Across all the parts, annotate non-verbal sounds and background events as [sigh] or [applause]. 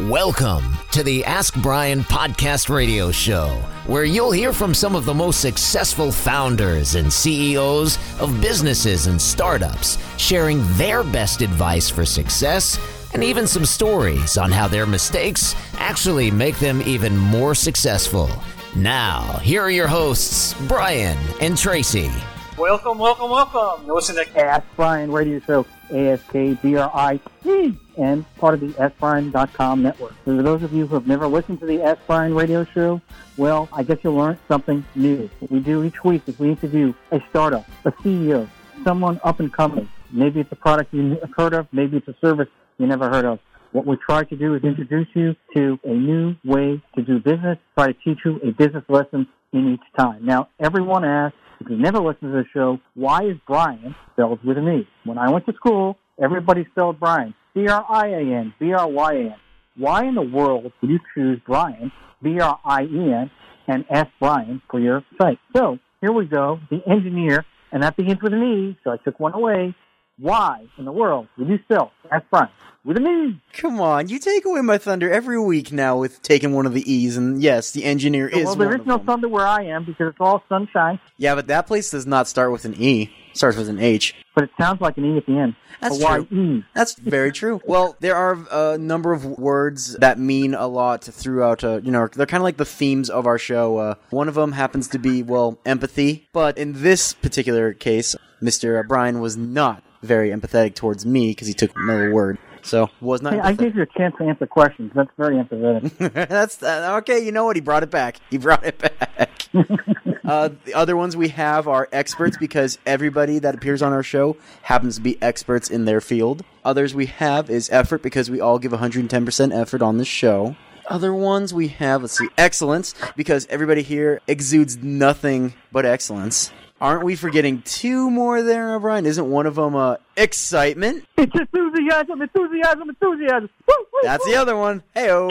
Welcome to the Ask Brien podcast radio show, where you'll hear from some of the most successful founders and CEOs of businesses and startups, sharing their best advice for success and even some stories on how their mistakes actually make them even more successful. Now, here are your hosts, Brien and Traci. Welcome, welcome, welcome. Listening to Ask Brien Radio Show, A-S-K-B-R-I-E, and part of the AskBrien.com network. For those of you who have never listened to the Brien Radio Show, well, I guess you'll learn something new. What we do each week is we interview a startup, a CEO, someone up and coming. Maybe it's a product you've heard of, maybe it's a service you never heard of. What we try to do is introduce you to a new way to do business, try to teach you a business lesson in each time. Now, everyone asks, if you never listened to the show, why is Brien spelled with an E? When I went to school, everybody spelled Brian. B-R-I-A-N, B-R-Y-A-N. Why in the world would you choose Brien, B-R-I-E-N, and S Brien for your site? So, here we go. The engineer, and that begins with an E, so I took one away. Why in the world would you spell Ask Brien with an E? Come on, you take away my thunder every week now with taking one of the E's, and yes, the engineer is well, there is no them. thunder where I am because it's all sunshine, Yeah, but that place does not start with an E. It starts with an H. but it sounds like an E at the end. That's true. E. That's very true. Well, there are a number of words that mean a lot throughout. Uh, you know, they're kind of like the themes of our show. Uh, one of them happens to be well, empathy. But in this particular case, Mister Brien was not very empathetic towards me because he took another word. So was not. Hey, I gave you a chance to answer questions. That's very empathetic. [laughs] That's uh, okay. You know what? He brought it back. He brought it back. [laughs] uh, the other ones we have are experts because everybody that appears on our show happens to be experts in their field. Others we have is effort because we all give 110% effort on this show. Other ones we have, let's see, excellence because everybody here exudes nothing but excellence. Aren't we forgetting two more there, Brien? Isn't one of them uh, excitement? it's enthusiasm, enthusiasm, enthusiasm. Woo, woo, That's the other one. Heyo.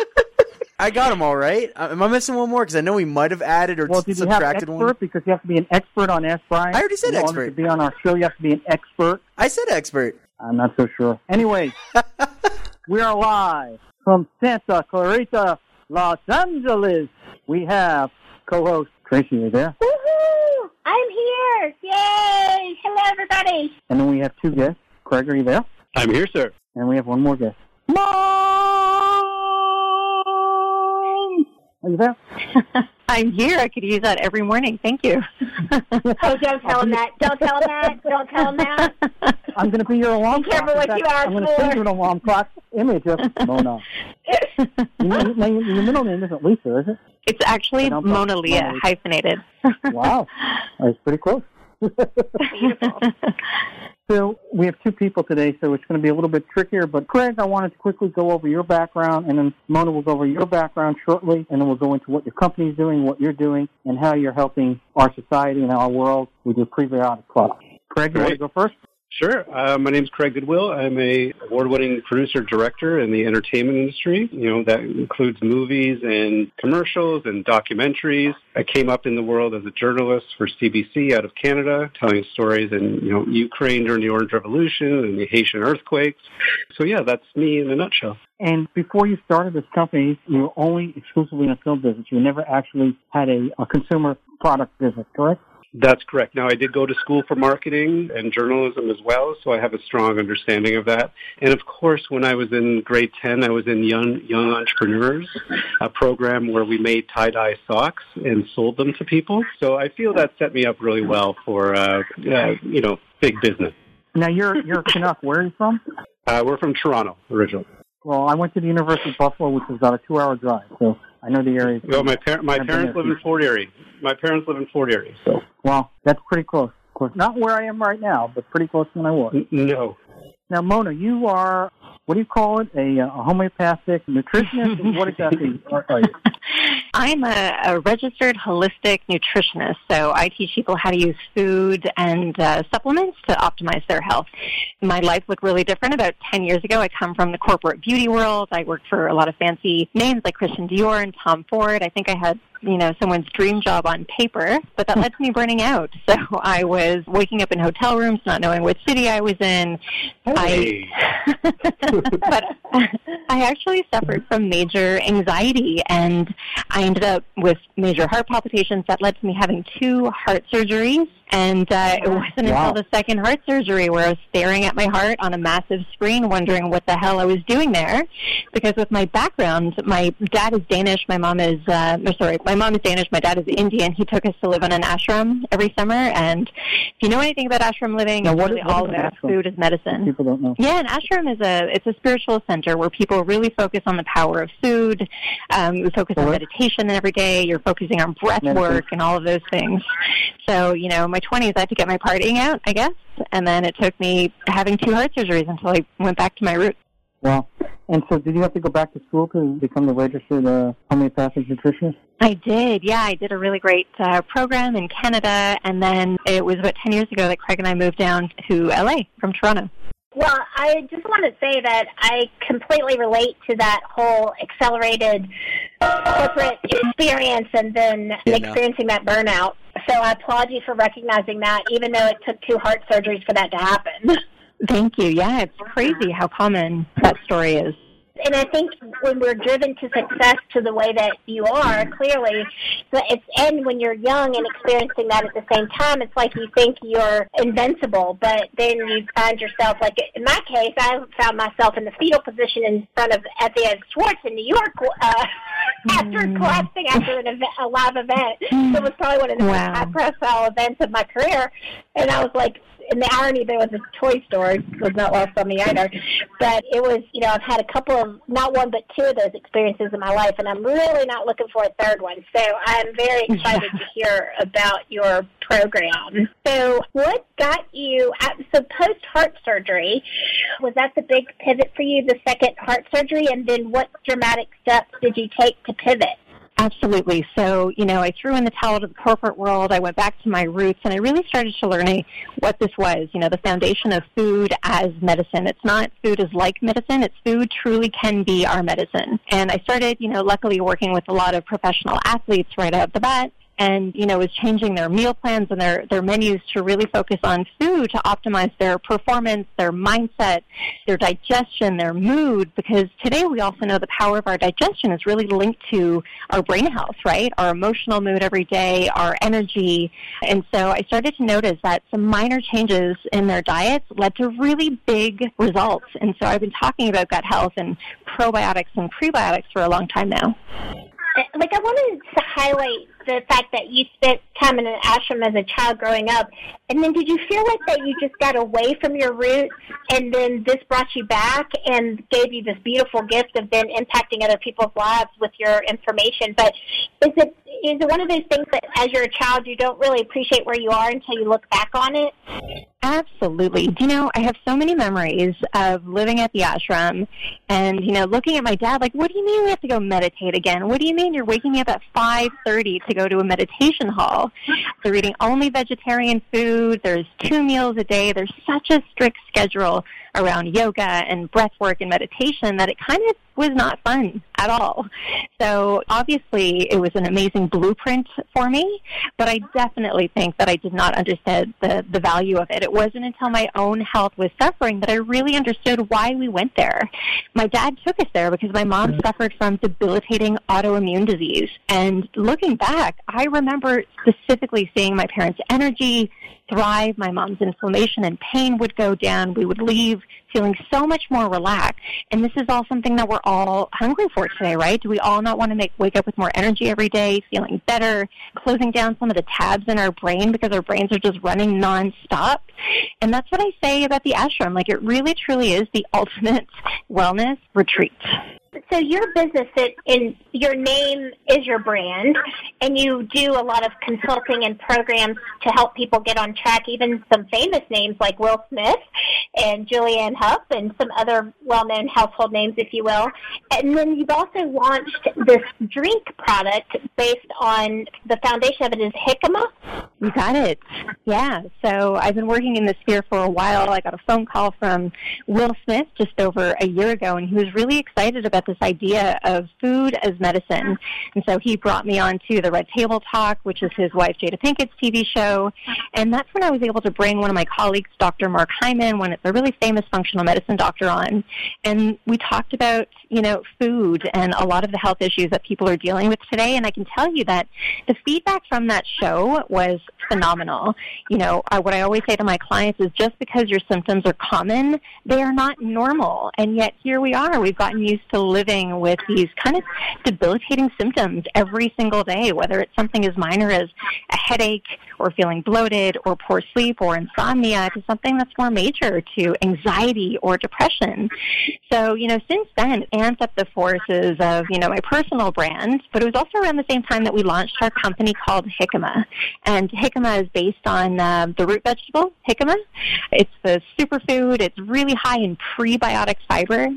[laughs] I got them all right. Uh, Am I missing one more? Because I know we might have added or Well, did you have subtracted expert? one. Because you have to be an expert on Ask Brien. I already said In order expert. To be on our show, you have to be an expert. I said expert. I'm not so sure. Anyway, [laughs] we are live from Santa Clarita, Los Angeles. We have co-host Traci. Are you there? Woohoo! I'm here! Yay! Hello, everybody. And then we have two guests. Craig, are you there? I'm here, sir. And we have one more guest. Mom! Are you there? [laughs] I'm here. I could use that every morning. Thank you. [laughs] Oh, don't tell him that. Don't tell him that. Don't tell him that. [laughs] I'm going to be your alarm Be careful clock. In what you fact, ask I'm going to send for. you an alarm clock image of Mona. Your, your, your middle name isn't Lisa, is it? It's actually I Mona Leah, Mona Lisa. hyphenated. [laughs] Wow. That's pretty close. [laughs] so we have two people today, so it's going to be a little bit trickier. But Craig, I wanted to quickly go over your background, and then Mona will go over your background shortly, and then we'll go into what your company is doing, what you're doing, and how you're helping our society and our world with your prebiotic products. Craig, you want to go first? Sure. Uh, my is Craig Goodwill. I'm a award-winning producer director in the entertainment industry. You know that includes movies and commercials and documentaries. I came up in the world as a journalist for CBC out of Canada, telling stories in you know Ukraine during the Orange Revolution and the Haitian earthquakes. So yeah, that's me in a nutshell. And before you started this company, you were only exclusively in the film business. You never actually had a, a consumer product business, correct? That's correct. Now, I did go to school for marketing and journalism as well, so I have a strong understanding of that. And of course, when I was in grade 10, I was in Young, Young Entrepreneurs, a program where we made tie-dye socks and sold them to people. So I feel that set me up really well for, uh, uh, you know, big business. Now you're you're a Canuck. Where are you from? Uh, we're from Toronto originally. Well, I went to the University of Buffalo, which is about a two-hour drive, so I know the area. Well, my, par- my parents live in Fort Erie. My parents live in Fort Erie, so Well, that's pretty close. Course, not where I am right now, but pretty close to when I was. no. Now, Mona, you are what do you call it? A, uh, a homeopathic nutritionist? [laughs] what exactly are, are you? I'm a, a registered holistic nutritionist, so I teach people how to use food and uh, supplements to optimize their health. My life looked really different about 10 years ago. I come from the corporate beauty world. I worked for a lot of fancy names like Christian Dior and Tom Ford. I think I had you know, someone's dream job on paper, but that hmm. led to me burning out. [laughs] So I was waking up in hotel rooms, not knowing what city I was in. Hey. I, [laughs] but I actually suffered from major anxiety, and I ended up with major heart palpitations that led to me having two heart surgeries. And uh, it wasn't Wow. until the second heart surgery where I was staring at my heart on a massive screen, wondering what the hell I was doing there. Because with my background, my dad is Danish, my mom is, uh, no, sorry, my mom is Danish, my dad is Indian. He took us to live in an ashram every summer. And if you know anything about ashram living, Now, what really is- all about food is medicine. People don't know. Yeah, an ashram is a it's a spiritual center where people really focus on the power of food. Um, we focus on meditation every day. You're focusing on breath Meditation. work and all of those things. So you know, my 20s, I had to get my partying out, I guess, and then it took me having two heart surgeries until I went back to my roots. Wow. And so, did you have to go back to school to become the registered uh, homeopathic nutritionist? I did, yeah. I did a really great uh, program in Canada, and then it was about 10 years ago that Craig and I moved down to LA from Toronto. Well, I just want to say that I completely relate to that whole accelerated corporate experience and then Yeah, no. experiencing that burnout. So I applaud you for recognizing that, even though it took two heart surgeries for that to happen. Thank you. Yeah, it's crazy how common that story is. And I think when we're driven to success to the way that you are, clearly, so it's and when you're young and experiencing that at the same time, it's like you think you're invincible, but then you find yourself like in my case, I found myself in the fetal position in front of at the FAO Schwarz in New York uh, after mm. collapsing after an event, a live event. It was probably one of the Wow. most high profile events of my career, and I was like. And the irony there was a toy store was not lost on me either. But it was, you know, I've had a couple of, not one, but two of those experiences in my life, and I'm really not looking for a third one. So I'm very excited to hear about your program. So, what got you, at, so post heart surgery, was that the big pivot for you, the second heart surgery? And then what dramatic steps did you take to pivot? Absolutely. So, you know, I threw in the towel to the corporate world. I went back to my roots and I really started to learn what this was, you know, the foundation of food as medicine. It's not food is like medicine. It's food truly can be our medicine. And I started, you know, luckily working with a lot of professional athletes right out of the bat and you know was changing their meal plans and their their menus to really focus on food to optimize their performance, their mindset, their digestion, their mood because today we also know the power of our digestion is really linked to our brain health, right? Our emotional mood every day, our energy. And so I started to notice that some minor changes in their diets led to really big results. And so I've been talking about gut health and probiotics and prebiotics for a long time now. Like I wanted to highlight the fact that you spent time in an ashram as a child growing up, and then did you feel like that you just got away from your roots, and then this brought you back and gave you this beautiful gift of then impacting other people's lives with your information? But is it is it one of those things that as you're a child you don't really appreciate where you are until you look back on it? Absolutely. Do you know, I have so many memories of living at the ashram and, you know, looking at my dad like, what do you mean we have to go meditate again? What do you mean you're waking me up at 5.30 to go to a meditation hall? They're eating only vegetarian food. There's two meals a day. There's such a strict schedule around yoga and breath work and meditation that it kind of was not fun at all. So obviously it was an amazing blueprint for me, but I definitely think that I did not understand the, the value of it. It wasn't until my own health was suffering that I really understood why we went there. My dad took us there because my mom mm-hmm. suffered from debilitating autoimmune disease. And looking back, I remember specifically seeing my parents' energy thrive. My mom's inflammation and pain would go down. We would leave feeling so much more relaxed. And this is all something that we're all hungry for today, right? Do we all not want to make wake up with more energy every day, feeling better, closing down some of the tabs in our brain because our brains are just running nonstop? And that's what I say about the ashram. Like it really truly is the [laughs] ultimate wellness retreat. So your business it, in your name is your brand and you do a lot of consulting and programs to help people get on track even some famous names like will smith and julianne hough and some other well-known household names if you will and then you've also launched this drink product based on the foundation of it is jicama You got it. Yeah. So I've been working in this sphere for a while. I got a phone call from Will Smith just over a year ago, and he was really excited about this idea of food as medicine. And so he brought me on to the Red Table Talk, which is his wife Jada Pinkett's TV show. And that's when I was able to bring one of my colleagues, Dr. Mark Hyman, one of the really famous functional medicine doctor on. And we talked about, you know, food and a lot of the health issues that people are dealing with today. And I can tell you that the feedback from that show was phenomenal. You know, uh, what I always say to my clients is just because your symptoms are common, they are not normal. And yet here we are. We've gotten used to living with these kind of debilitating symptoms every single day, whether it's something as minor as a headache or feeling bloated or poor sleep or insomnia to something that's more major to anxiety or depression. So, you know, since then, amped up the forces of, you know, my personal brand, but it was also around the same time that we launched our company called Xicama. And Xicama is based on uh, the root vegetable, jicama. It's the superfood. It's really high in prebiotic fiber.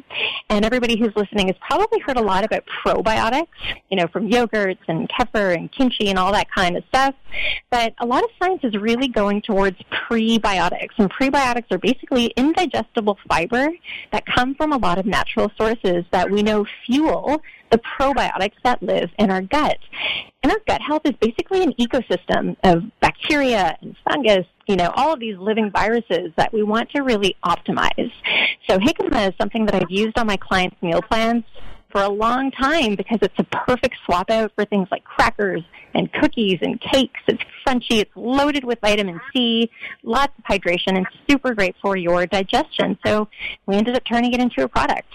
And everybody who's listening has probably heard a lot about probiotics, you know, from yogurts and kefir and kimchi and all that kind of stuff. But a lot of science is really going towards prebiotics. And prebiotics are basically indigestible fiber that come from a lot of natural sources that we know fuel the probiotics that live in our gut. And our gut health is basically an ecosystem of bacteria and fungus, you know, all of these living viruses that we want to really optimize. So Jicama is something that I've used on my clients' meal plans for a long time because it's a perfect swap out for things like crackers and cookies and cakes. It's crunchy, it's loaded with vitamin C, lots of hydration, and super great for your digestion. So we ended up turning it into a product.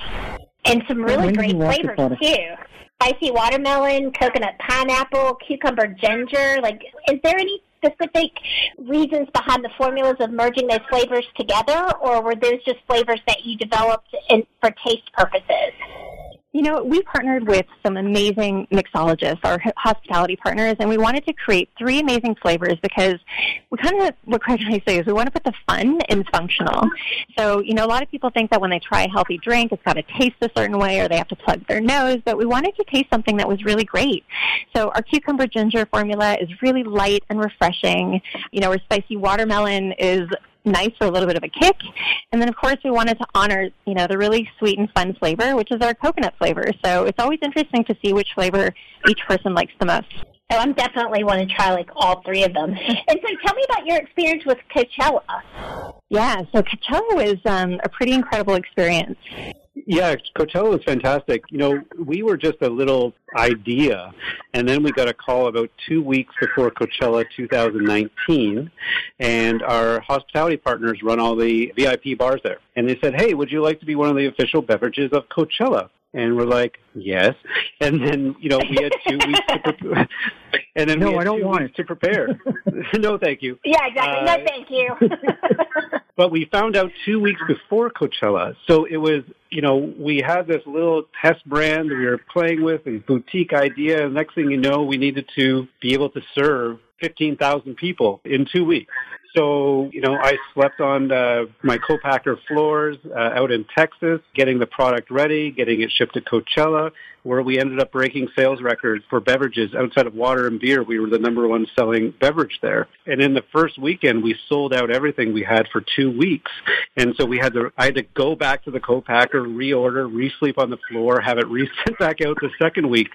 And some really great flavors too. Spicy watermelon, coconut pineapple, cucumber ginger. Like, is there any specific reasons behind the formulas of merging those flavors together, or were those just flavors that you developed in, for taste purposes? You know, we partnered with some amazing mixologists, our hospitality partners, and we wanted to create three amazing flavors because we kind of, what Craig and I say is we want to put the fun in functional. So, you know, a lot of people think that when they try a healthy drink, it's got to taste a certain way or they have to plug their nose, but we wanted to taste something that was really great. So our cucumber ginger formula is really light and refreshing. You know, our spicy watermelon is nice for a little bit of a kick. And then, of course, we wanted to honor, you know, the really sweet and fun flavor, which is our coconut flavor. So it's always interesting to see which flavor each person likes the most. So I'm definitely want to try like all three of them. And so tell me about your experience with Coachella. Yeah, so Coachella was um, a pretty incredible experience. Yeah, Coachella was fantastic. You know, we were just a little idea, and then we got a call about two weeks before Coachella 2019, and our hospitality partners run all the VIP bars there. And they said, hey, would you like to be one of the official beverages of Coachella? And we're like, yes. And then, you know, we had two weeks to prepare. [laughs] And then no, we I don't want it. to prepare. [laughs] no, thank you. Yeah, exactly. Uh, no, thank you. [laughs] but we found out two weeks before Coachella. So it was, you know, we had this little test brand we were playing with, a boutique idea. And next thing you know, we needed to be able to serve 15,000 people in two weeks. So, you know, I slept on uh, my co-packer floors uh, out in Texas, getting the product ready, getting it shipped to Coachella, where we ended up breaking sales records for beverages outside of water and beer. We were the number one selling beverage there. And in the first weekend, we sold out everything we had for two weeks. And so we had to, I had to go back to the co-packer, reorder, re-sleep on the floor, have it [laughs] re-sent back out the second week.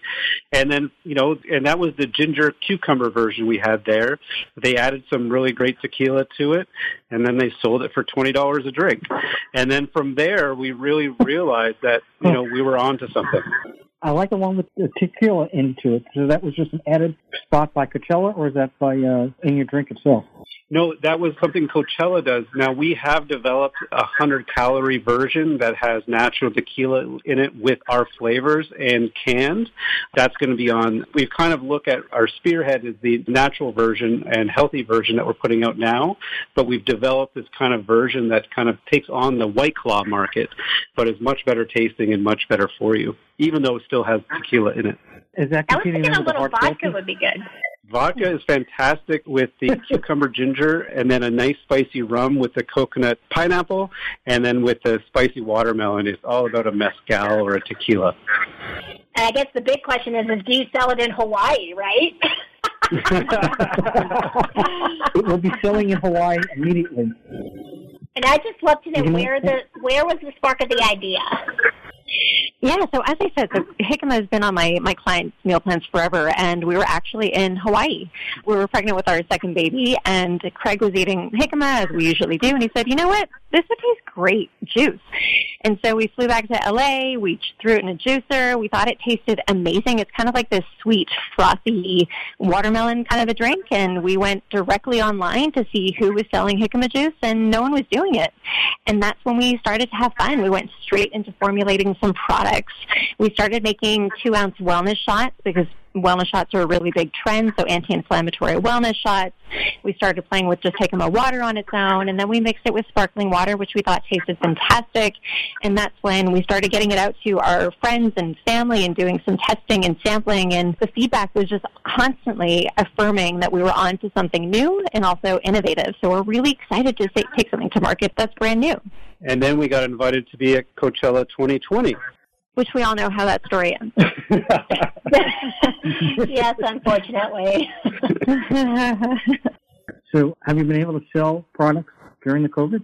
And then, you know, and that was the ginger cucumber version we had there. They added some really great tequila to it, and then they sold it for $20 a drink. And then from there, we really realized that, you know, we were onto something. I like the one with the tequila into it. So that was just an added spot by Coachella, or is that by uh, in your drink itself? No, that was something Coachella does. Now we have developed a hundred calorie version that has natural tequila in it with our flavors and canned. That's going to be on. We've kind of looked at our spearhead is the natural version and healthy version that we're putting out now, but we've developed this kind of version that kind of takes on the White Claw market, but is much better tasting and much better for you, even though it still has tequila in it. Is that I was thinking a little vodka would be good. Vodka is fantastic with the [laughs] cucumber ginger and then a nice spicy rum with the coconut pineapple and then with the spicy watermelon. It's all about a mezcal or a tequila. And I guess the big question is, is do you sell it in Hawaii, right? [laughs] it will be selling in Hawaii immediately. And I just love to know where the where was the spark of the idea? Yeah, so as I said, so jicama ah. has been on my, my clients' meal plans forever, and we were actually in Hawaii. We were pregnant with our second baby, and Craig was eating jicama, as we usually do, and he said, you know what, this would taste great, juice. And so we flew back to LA, we threw it in a juicer, we thought it tasted amazing. It's kind of like this sweet, frothy watermelon kind of a drink, and we went directly online to see who was selling jicama juice, and no one was doing it. And that's when we started to have fun. We went straight into formulating some products. We started making two ounce wellness shots because wellness shots are a really big trend, so anti-inflammatory wellness shots. We started playing with just taking my water on its own, and then we mixed it with sparkling water, which we thought tasted fantastic. And that's when we started getting it out to our friends and family and doing some testing and sampling, and the feedback was just constantly affirming that we were on to something new and also innovative. So we're really excited to take something to market that's brand new. And then we got invited to be at Coachella 2020 which we all know how that story ends. [laughs] yes, unfortunately. [laughs] so, have you been able to sell products during the COVID?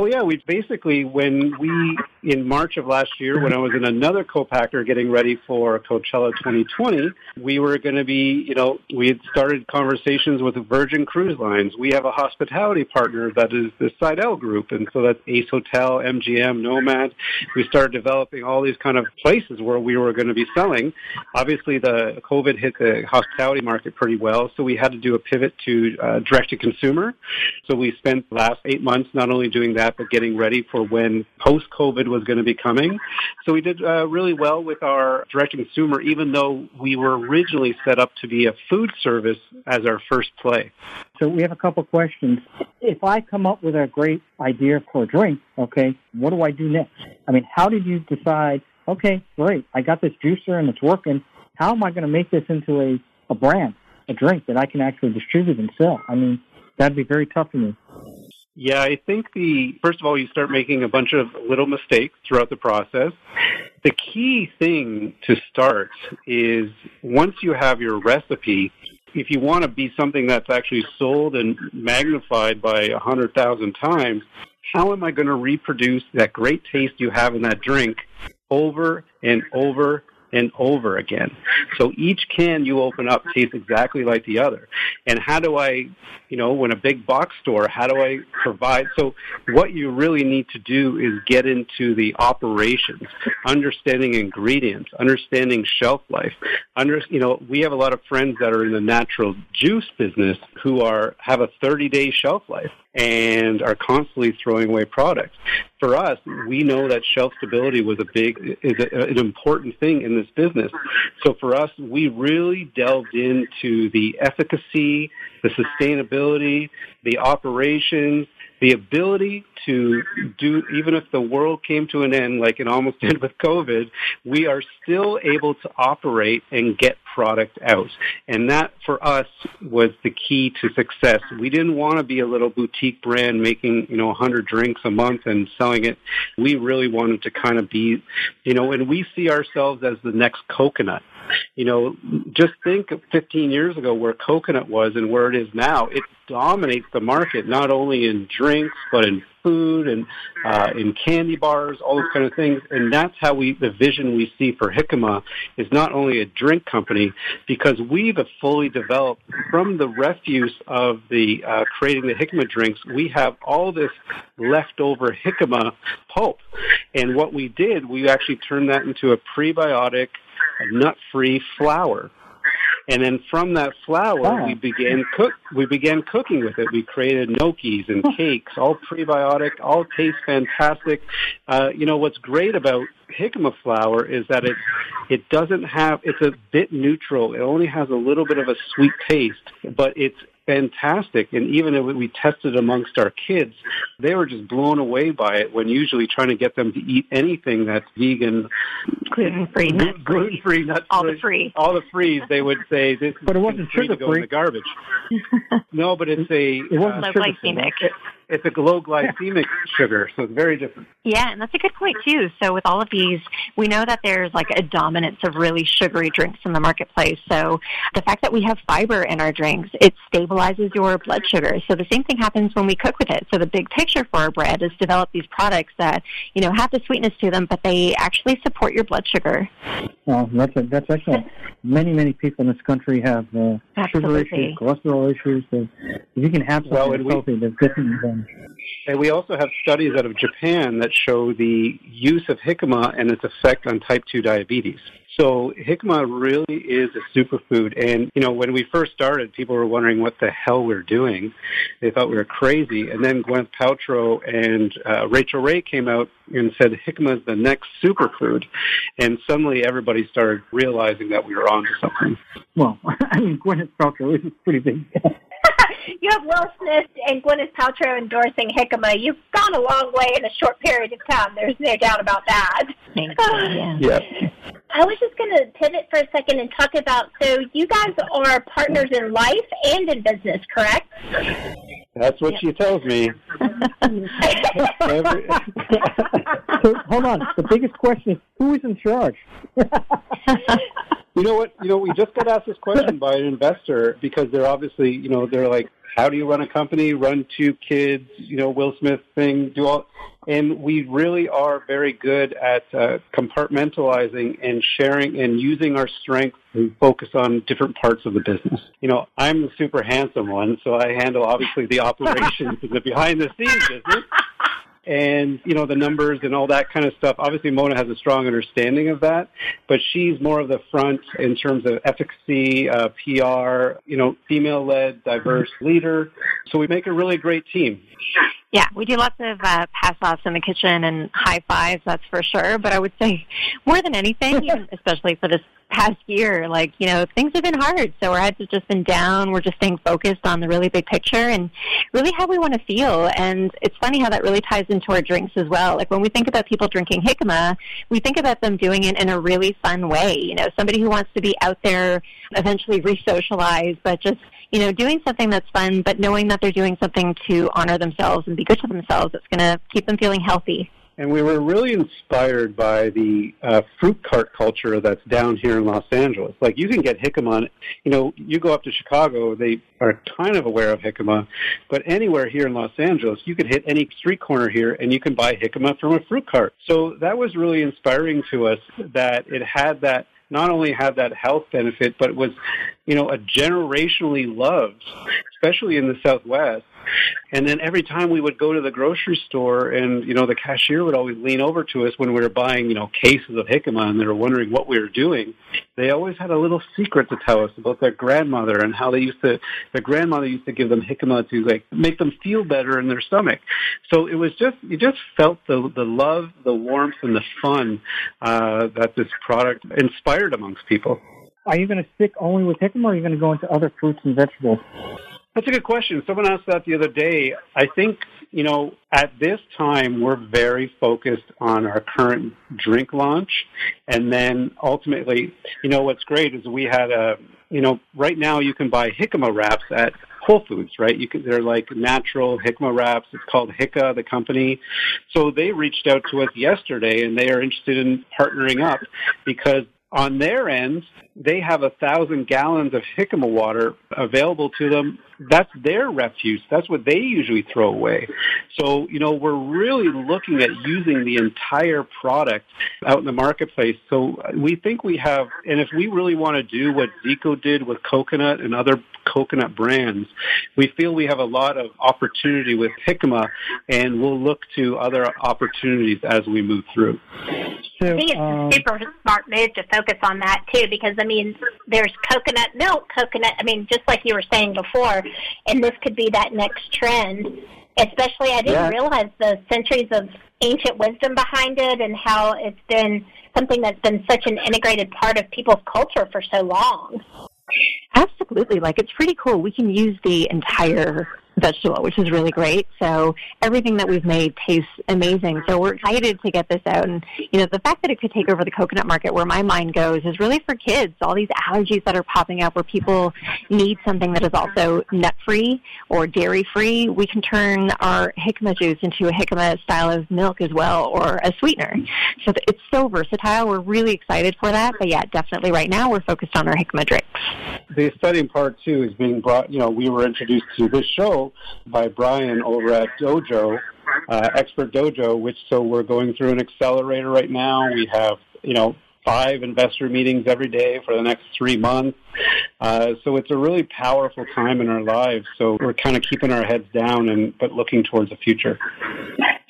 Oh yeah, we basically when we in March of last year when I was in another co-packer getting ready for Coachella 2020, we were going to be, you know, we had started conversations with Virgin Cruise Lines. We have a hospitality partner that is the Sydell Group, and so that's Ace Hotel, MGM, Nomad. We started developing all these kind of places where we were going to be selling. Obviously, the COVID hit the hospitality market pretty well, so we had to do a pivot to uh, direct to consumer. So we spent the last eight months not only doing that, but getting ready for when post-COVID was going to be coming. So we did uh, really well with our direct-to-consumer, even though we were originally set up to be a food service as our first play. So we have a couple questions. If I come up with a great idea for a drink, okay, what do I do next? I mean, how did you decide, okay, great, I got this juicer and it's working. How am I going to make this into a, a brand, a drink that I can actually distribute and sell? I mean, that'd be very tough for me. Yeah, I think the first of all, you start making a bunch of little mistakes throughout the process. The key thing to start is once you have your recipe, if you want to be something that's actually sold and magnified by a hundred thousand times, how am I going to reproduce that great taste you have in that drink over and over and over again. So each can you open up tastes exactly like the other. And how do I, you know, when a big box store, how do I provide? So what you really need to do is get into the operations, understanding ingredients, understanding shelf life. Under, you know, we have a lot of friends that are in the natural juice business who are have a 30 day shelf life and are constantly throwing away products. For us, we know that shelf stability was a big, is a, an important thing in this business. So for us, we really delved into the efficacy, the sustainability, the operations, the ability to do, even if the world came to an end like it almost [laughs] did with COVID, we are still able to operate and get product out. And that for us was the key to success. We didn't want to be a little boutique brand making, you know, 100 drinks a month and selling it. We really wanted to kind of be, you know, and we see ourselves as the next coconut. You know, just think of 15 years ago where coconut was and where it is now. It dominates the market, not only in drinks, but in food and uh, in candy bars, all those kind of things. And that's how we, the vision we see for Xicama is not only a drink company, because we've fully developed from the refuse of the uh, creating the Xicama drinks, we have all this leftover Jicama pulp. And what we did, we actually turned that into a prebiotic, nut-free flour. And then from that flour, wow. we began cook. We began cooking with it. We created gnocchis and cakes, all prebiotic, all taste fantastic. Uh, you know what's great about jicama flour is that it it doesn't have. It's a bit neutral. It only has a little bit of a sweet taste, but it's fantastic. And even if we tested amongst our kids, they were just blown away by it when usually trying to get them to eat anything that's vegan, gluten free, gluten free, nut all the free, all the free, they would say this. But it wasn't sugar free. To go in the garbage. [laughs] no, but it's a it wasn't uh, glycemic. It's a low glycemic [laughs] sugar, so it's very different. Yeah, and that's a good point too. So with all of these, we know that there's like a dominance of really sugary drinks in the marketplace. So the fact that we have fiber in our drinks, it stabilizes your blood sugar. So the same thing happens when we cook with it. So the big picture for our bread is develop these products that, you know, have the sweetness to them, but they actually support your blood sugar. Well, that's a, that's excellent. Many many people in this country have uh, sugar issues, cholesterol issues. So if you can have something Well, that's and we- healthy, there's different advantage. And we also have studies out of Japan that show the use of jicama and its effect on type 2 diabetes. So jicama really is a superfood. And, you know, when we first started, people were wondering what the hell we're doing. They thought we were crazy. And then Gwyneth Paltrow and uh, Rachael Ray came out and said jicama is the next superfood. And suddenly everybody started realizing that we were onto something. Well, [laughs] I mean, Gwyneth Paltrow is a pretty big. [laughs] [laughs] you have Will Smith and Gwyneth Paltrow endorsing Xicama. You've gone a long way in a short period of time. There's no doubt about that. Thank you. Yeah. [laughs] Yeah. I was just going to pivot for a second and talk about so you guys are partners in life and in business, correct? That's what she tells me. [laughs] Every- so hold on. The biggest question is who is in charge? You know what? You know, we just got asked this question by an investor because they're obviously, you know, they're like, how do you run a company, run two kids, you know, Will Smith thing, do all, and we really are very good at uh, compartmentalizing and sharing and using our strengths and focus on different parts of the business. You know, I'm the super handsome one, so I handle obviously the [laughs] operations and the behind the scenes business and you know the numbers and all that kind of stuff. Obviously, Mona has a strong understanding of that, but she's more of the front in terms of efficacy, uh, PR, you know, female-led, diverse leader. So we make a really great team. Yeah, we do lots of uh, pass offs in the kitchen and high fives, that's for sure. But I would say more than anything, [laughs] even especially for this past year, like, you know, things have been hard. So our heads have just been down. We're just staying focused on the really big picture and really how we want to feel. And it's funny how that really ties into our drinks as well. Like when we think about people drinking jicama, we think about them doing it in a really fun way. You know, somebody who wants to be out there, eventually re-socialize, but just you know, doing something that's fun, but knowing that they're doing something to honor themselves and be good to themselves, it's going to keep them feeling healthy. And we were really inspired by the uh, fruit cart culture that's down here in Los Angeles. Like you can get jicama, you know, you go up to Chicago, they are kind of aware of jicama, but anywhere here in Los Angeles, you could hit any street corner here and you can buy jicama from a fruit cart. So that was really inspiring to us that it had that not only had that health benefit, but was, you know, a generationally loved, especially in the Southwest. And then every time we would go to the grocery store and, you know, the cashier would always lean over to us when we were buying, you know, cases of jicama and they were wondering what we were doing. They always had a little secret to tell us about their grandmother and how they used to, their grandmother used to give them jicama to like make them feel better in their stomach. So it was just, you just felt the, the love, the warmth and the fun, uh, that this product inspired amongst people. Are you going to stick only with jicama, or are you going to go into other fruits and vegetables? That's a good question. Someone asked that the other day. I think, you know, at this time, we're very focused on our current drink launch. And then ultimately, you know, what's great is we had a, you know, right now you can buy jicama wraps at Whole Foods, right? You can, they're like natural jicama wraps. It's called Hicka, the company. So they reached out to us yesterday and they are interested in partnering up because on their ends, they have a thousand gallons of jicama water available to them. That's their refuse. That's what they usually throw away. So, you know, we're really looking at using the entire product out in the marketplace. So we think we have, and if we really want to do what Zico did with coconut and other coconut brands, we feel we have a lot of opportunity with jicama and we'll look to other opportunities as we move through. So, I think it's um, a super smart move to focus on that too, because I mean, there's coconut milk, coconut. I mean, just like you were saying before, and this could be that next trend. Especially, I didn't Yeah. realize the centuries of ancient wisdom behind it, and how it's been something that's been such an integrated part of people's culture for so long. Absolutely. Like, it's pretty cool. We can use the entire vegetable, which is really great. So everything that we've made tastes amazing. So we're excited to get this out. And, you know, the fact that it could take over the coconut market where my mind goes is really for kids. All these allergies that are popping up where people need something that is also nut free or dairy free. We can turn our jicama juice into a jicama style of milk as well or a sweetener. So it's so versatile. We're really excited for that. But yeah, definitely right now we're focused on our jicama drinks. The exciting part too is being brought, you know, we were introduced to this show by Brian over at Dojo, uh, Expert Dojo, which so we're going through an accelerator right now. We have, you know, five investor meetings every day for the next three months. Uh, so it's a really powerful time in our lives. So we're kind of keeping our heads down and but looking towards the future.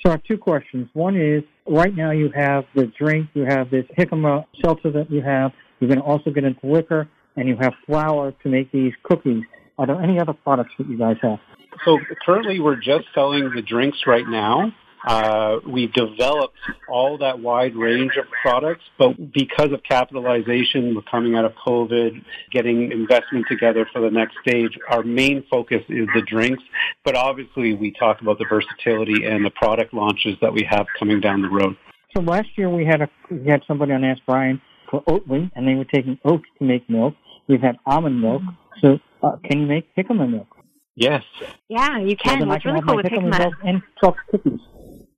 So I have two questions. One is right now you have the drink, you have this jicama seltzer that you have. You're going to also get into liquor, and you have flour to make these cookies. Are there any other products that you guys have? So currently we're just selling the drinks right now. Uh, we developed all that wide range of products, but because of capitalization, we're coming out of COVID, getting investment together for the next stage. Our main focus is the drinks, but obviously we talk about the versatility and the product launches that we have coming down the road. So last year we had a we had somebody on Ask Brien for Oatly, and they were taking oats to make milk. We've had almond milk. So uh, can you make jicama milk? Yes. Yeah, you can. then I What's can really cool with jicama jicama milk and chocolate cookies.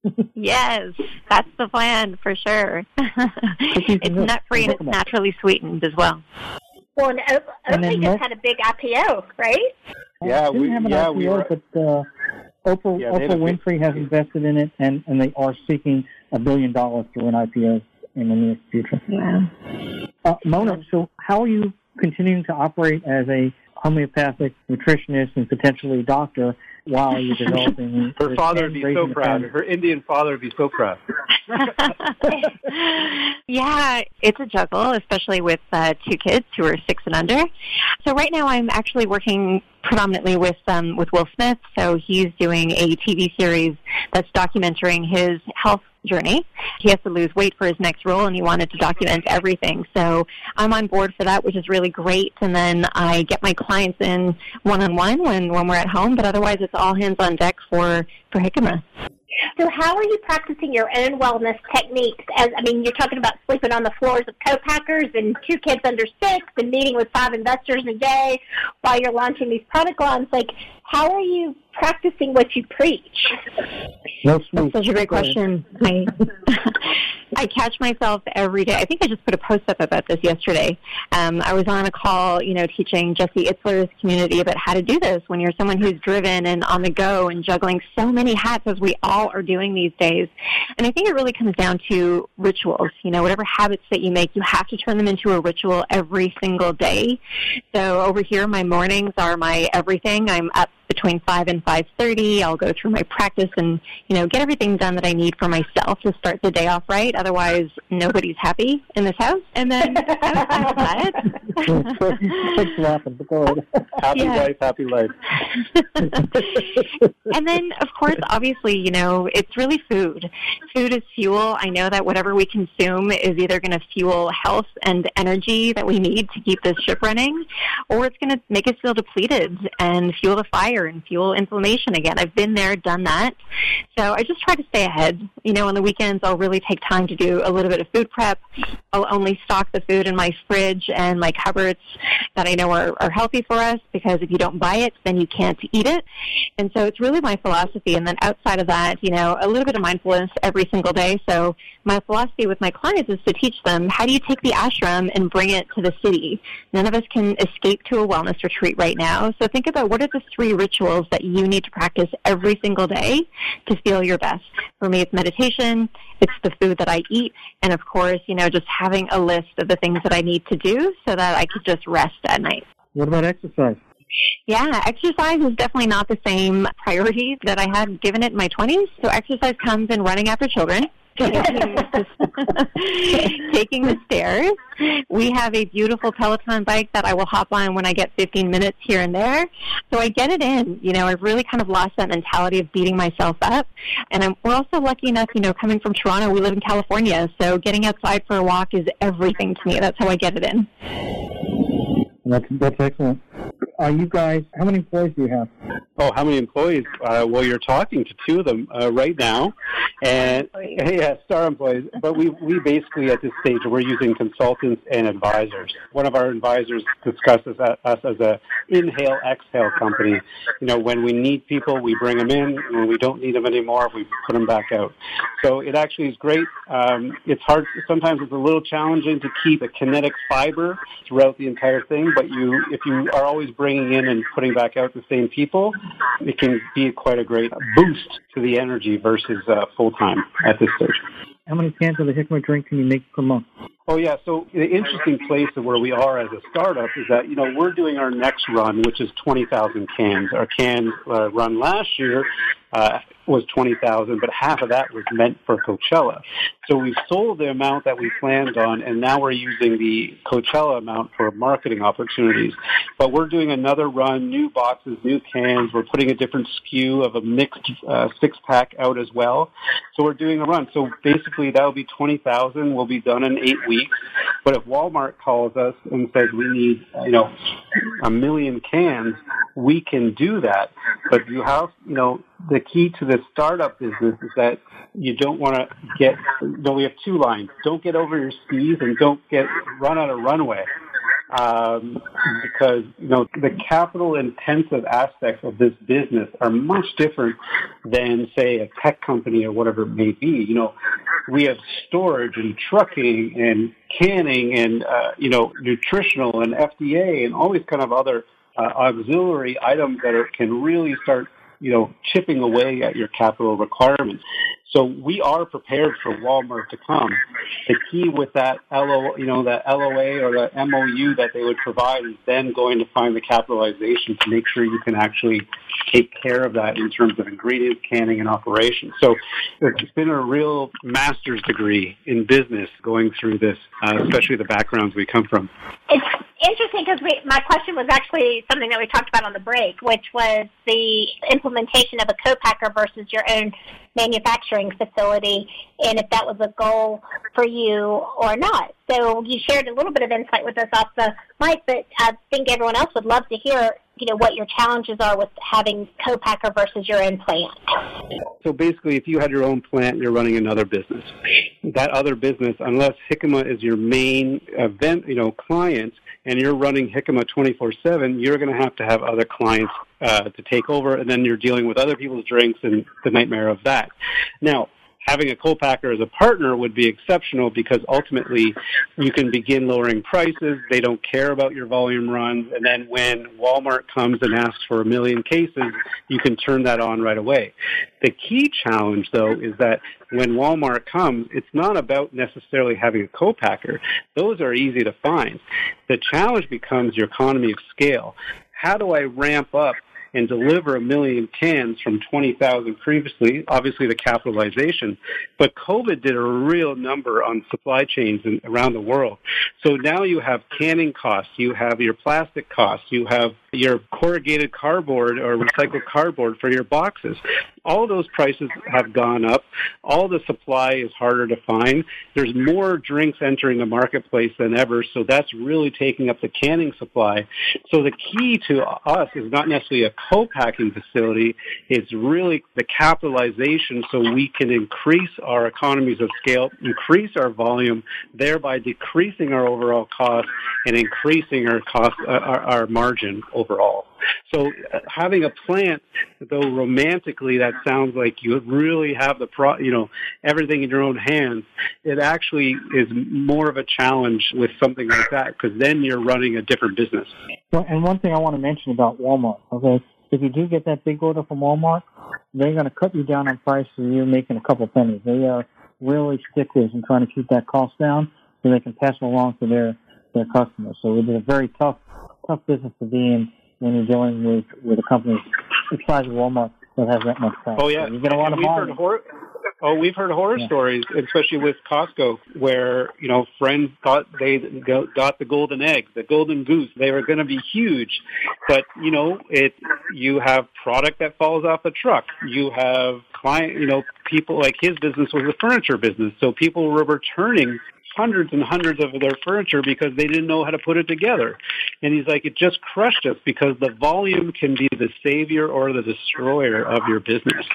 [laughs] [laughs] Yes, that's the plan for sure. [laughs] it's milk. nut free and it's Jicama. naturally sweetened as well. Well, and Oat- And then milk- just had a big IPO, right? Yeah, we- have an yeah, IPO, we were- but uh, Oprah, Yeah, Oprah a big- Winfrey has invested in it, and, and they are seeking a billion dollars through an IPO in the near future. Yeah. Uh, Mona, so how are you continuing to operate as a homeopathic nutritionist and potentially doctor while you're developing [laughs] Her father would be so proud. Her Indian father would be so proud. [laughs] yeah, it's a juggle, especially with uh, two kids who are six and under. So right now, I'm actually working predominantly with um, with Will Smith. So he's doing a TV series that's documenting his health journey. He has to lose weight for his next role, and he wanted to document everything. So I'm on board for that, which is really great. And then I get my clients in one on one when when we're at home, but otherwise, it's all hands on deck for for Xicama. So how are you practicing your own wellness techniques? As I mean, you're talking about sleeping on the floors of co-packers and two kids under six and meeting with five investors a day while you're launching these product lines. Like, how are you practicing what you preach? No. That's such a great question. I [laughs] I catch myself every day. I think I just put a post up about this yesterday. Um, I was on a call, you know, teaching Jesse Itzler's community about how to do this when you're someone who's driven and on the go and juggling so many hats as we all are doing these days. And I think it really comes down to rituals. You know, whatever habits that you make, you have to turn them into a ritual every single day. So over here, my mornings are my everything. I'm up between 5 and 5.30. I'll go through my practice and, you know, get everything done that I need for myself to start the day off right. Otherwise, nobody's happy in this house. And then outside of that, laughing, but go ahead. Happy Yeah. life, happy life. [laughs] and then, of course, obviously, you know, it's really food. Food is fuel. I know that whatever we consume is either going to fuel health and energy that we need to keep this ship running, or it's going to make us feel depleted and fuel the fire and fuel inflammation again. I've been there, done that. So I just try to stay ahead. You know, on the weekends, I'll really take time to do a little bit of food prep. I'll only stock the food in my fridge and my cupboards that I know are, are healthy for us because if you don't buy it, then you can't eat it. And so it's really my philosophy. And then outside of that, you know, a little bit of mindfulness every single day. So my philosophy with my clients is to teach them how do you take the ashram and bring it to the city. None of us can escape to a wellness retreat right now. So think about what are the three rituals that you need to practice every single day to feel your best. For me, it's meditation. It's the food that I eat. And of course, you know, just having a list of the things that I need to do so that I could just rest at night. What about exercise? Yeah, exercise is definitely not the same priority that I had given it in my 20s. So exercise comes in running after children. [laughs] taking the stairs. We have a beautiful Peloton bike that I will hop on when I get 15 minutes here and there. So I get it in. You know, I've really kind of lost that mentality of beating myself up. And I'm, we're also lucky enough, you know, coming from Toronto, we live in California. So getting outside for a walk is everything to me. That's how I get it in. That's, that's excellent. Are you guys? How many employees do you have? Oh, how many employees? Uh, well, you're talking to two of them uh, right now, and [laughs] yeah, star employees. But we we basically at this stage we're using consultants and advisors. One of our advisors discusses us as a inhale exhale company. You know, when we need people, we bring them in. When we don't need them anymore, we put them back out. So it actually is great. Um, it's hard. Sometimes it's a little challenging to keep a kinetic fiber throughout the entire thing. But you, if you are always bringing in and putting back out the same people, it can be quite a great boost to the energy versus uh, full time at this stage. How many cans of the Xicama drink can you make per month? Oh yeah, so the interesting place of where we are as a startup is that you know we're doing our next run, which is twenty thousand cans. Our can uh, run last year uh, was 20,000, but half of that was meant for Coachella. So we sold the amount that we planned on, and now we're using the Coachella amount for marketing opportunities. But we're doing another run, new boxes, new cans. We're putting a different SKU of a mixed uh, six pack out as well. So we're doing a run. So basically, that'll be 20,000. We'll be done in eight weeks. But if Walmart calls us and says we need, you know, a million cans, we can do that. But you have, you know, the key to the startup business is that you don't want to get, no, we have two lines. Don't get over your skis and don't get run out of runway. Um, because you know the capital intensive aspects of this business are much different than say a tech company or whatever it may be. You know, we have storage and trucking and canning and uh, you know nutritional and FDA and all these kind of other uh, auxiliary items that are, can really start you know, chipping away at your capital requirements. So we are prepared for Walmart to come. The key with that LO, you know, that LOA or the MOU that they would provide is then going to find the capitalization to make sure you can actually take care of that in terms of ingredients, canning, and operations. So it's been a real master's degree in business going through this, uh, especially the backgrounds we come from. It's interesting because my question was actually something that we talked about on the break, which was the implementation of a co-packer versus your own manufacturing facility, and if that was a goal for you or not. So you shared a little bit of insight with us off the mic, but I think everyone else would love to hear you know what your challenges are with having co-packer versus your own plant. So basically, if you had your own plant, you're running another business. That other business, unless Xicama is your main event, you know, client, and you're running Xicama 24/7, you're going to have to have other clients uh, to take over, and then you're dealing with other people's drinks and the nightmare of that. Now, having a co-packer as a partner would be exceptional because ultimately you can begin lowering prices. They don't care about your volume runs. And then when Walmart comes and asks for a million cases, you can turn that on right away. The key challenge though is that when Walmart comes, it's not about necessarily having a co-packer. Those are easy to find. The challenge becomes your economy of scale. How do I ramp up and deliver a million cans from 20,000 previously, obviously the capitalization. But COVID did a real number on supply chains in, around the world. So now you have canning costs, you have your plastic costs, you have your corrugated cardboard or recycled cardboard for your boxes. All those prices have gone up. All the supply is harder to find. There's more drinks entering the marketplace than ever, so that's really taking up the canning supply. So the key to us is not necessarily a co-packing facility, it's really the capitalization so we can increase our economies of scale, increase our volume, thereby decreasing our overall cost and increasing our cost, uh, our, our margin overall. So uh, having a plant, though romantically that sounds like you really have the pro, you know, everything in your own hands, it actually is more of a challenge with something like that because then you're running a different business. Well, and one thing I want to mention about Walmart, okay, if you do get that big order from Walmart, they're going to cut you down on price so you're making a couple pennies. They are really sticklers in trying to keep that cost down so they can pass it along to their, their customers. So it is a very tough, tough business to be in when you're dealing with, with a company the size of Walmart that has that much price. Oh yeah, so you get a lot and of we've heard Oh, we've heard horror yeah. stories, especially with Costco, where you know friends thought they got the golden egg, the golden goose. They were going to be huge, but you know it. You have product that falls off a truck. You have client, you know, people like his business was a furniture business, so people were returning hundreds and hundreds of their furniture because they didn't know how to put it together. And he's like, it just crushed us because the volume can be the savior or the destroyer of your business.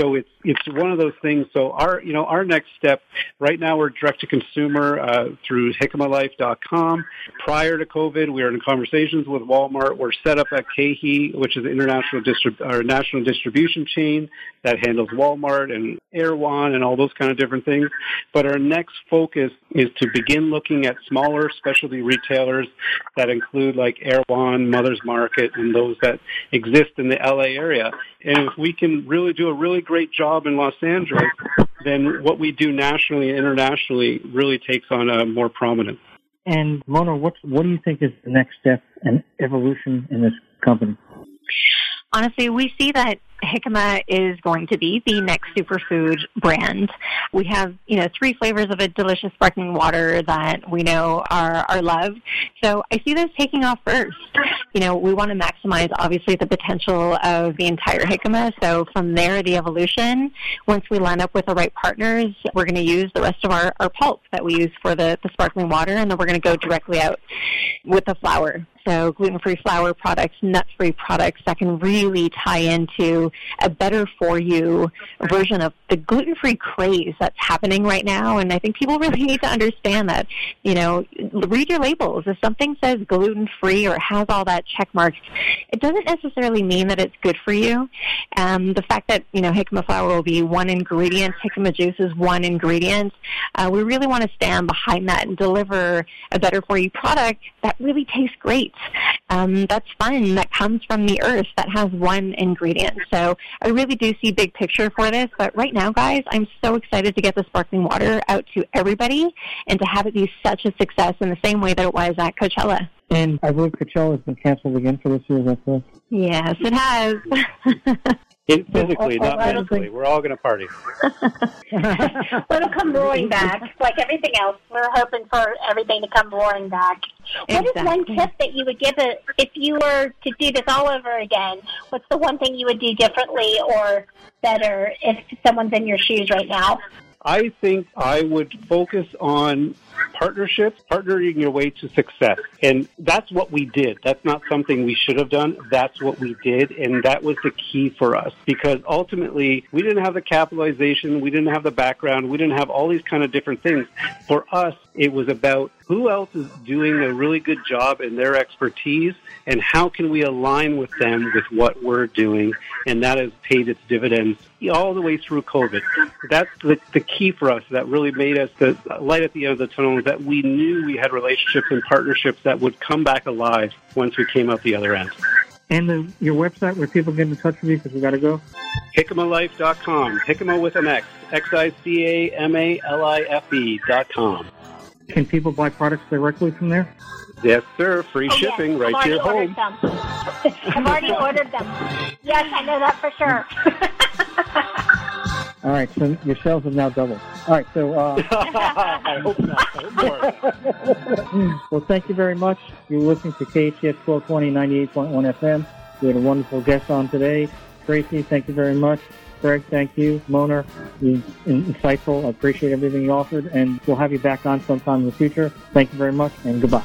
So it's it's one of those things. So our you know our next step right now we're direct to consumer uh, through xicamalife.com. Prior to COVID, we were in conversations with Walmart. We're set up at KeHE, which is an international distrib- or national distribution chain that handles Walmart and Erewhon and all those kind of different things. But our next focus is to begin looking at smaller specialty retailers that include like Erewhon, Mother's Market, and those that exist in the LA area. And if we can really do a really great job in Los Angeles, then what we do nationally and internationally really takes on a more prominence. And Mona, what what do you think is the next step and evolution in this company? Honestly, we see that Xicama is going to be the next superfood brand. We have, you know, three flavors of a delicious sparkling water that we know are, are loved. So I see this taking off first. You know, we want to maximize obviously the potential of the entire Jicama. So from there, the evolution, once we line up with the right partners, we're going to use the rest of our, our pulp that we use for the, the sparkling water and then we're going to go directly out with the flour. So gluten-free flour products, nut-free products that can really tie into a better for you version of the gluten-free craze that's happening right now. And I think people really [laughs] need to understand that, you know, read your labels. If something says gluten-free or has all that check marks, it doesn't necessarily mean that it's good for you. Um, the fact that, you know, jicama flour will be one ingredient, jicama juice is one ingredient, uh, we really want to stand behind that and deliver a better for you product that really tastes great. Um, that's fun. That comes from the earth that has one ingredient. So I really do see big picture for this. But right now, guys, I'm so excited to get the sparkling water out to everybody and to have it be such a success in the same way that it was at Coachella. And I believe Coachella has been canceled again for this year. Is that correct? Yes, it has. [laughs] It, physically, not mentally. We're all going to party. [laughs] It'll come roaring back, like everything else. We're hoping for everything to come roaring back. What is one tip that you would give a, if you were to do this all over again? What's the one thing you would do differently or better if someone's in your shoes right now? I think I would focus on partnerships, partnering your way to success. And that's what we did. That's not something we should have done. That's what we did. And that was the key for us because ultimately we didn't have the capitalization. We didn't have the background. We didn't have all these kind of different things. For us, it was about who else is doing a really good job in their expertise and how can we align with them with what we're doing. And that has paid its dividends all the way through COVID. That's the, the key for us that really made us the light at the end of the tunnel is that we knew we had relationships and partnerships that would come back alive once we came out the other end. And the, your website where people get in touch with you because we got to go. Xicamalife.com. Xicama with an X. X-I-C-A-M-A-L-I-F-E dot com. Can people buy products directly from there? Yes, sir. Free Oh, shipping yes. right I've to your home. [laughs] I've already ordered them. Yes, I know that for sure. [laughs] All right, so your sales have now doubled. All right, so uh, [laughs] I hope not. I hope [laughs] well, thank you very much. You're listening to KHS 1220 98.1 FM. We had a wonderful guest on today. Traci, thank you very much. Craig, thank you. Mona, you insightful. I appreciate everything you offered, and we'll have you back on sometime in the future. Thank you very much, and goodbye.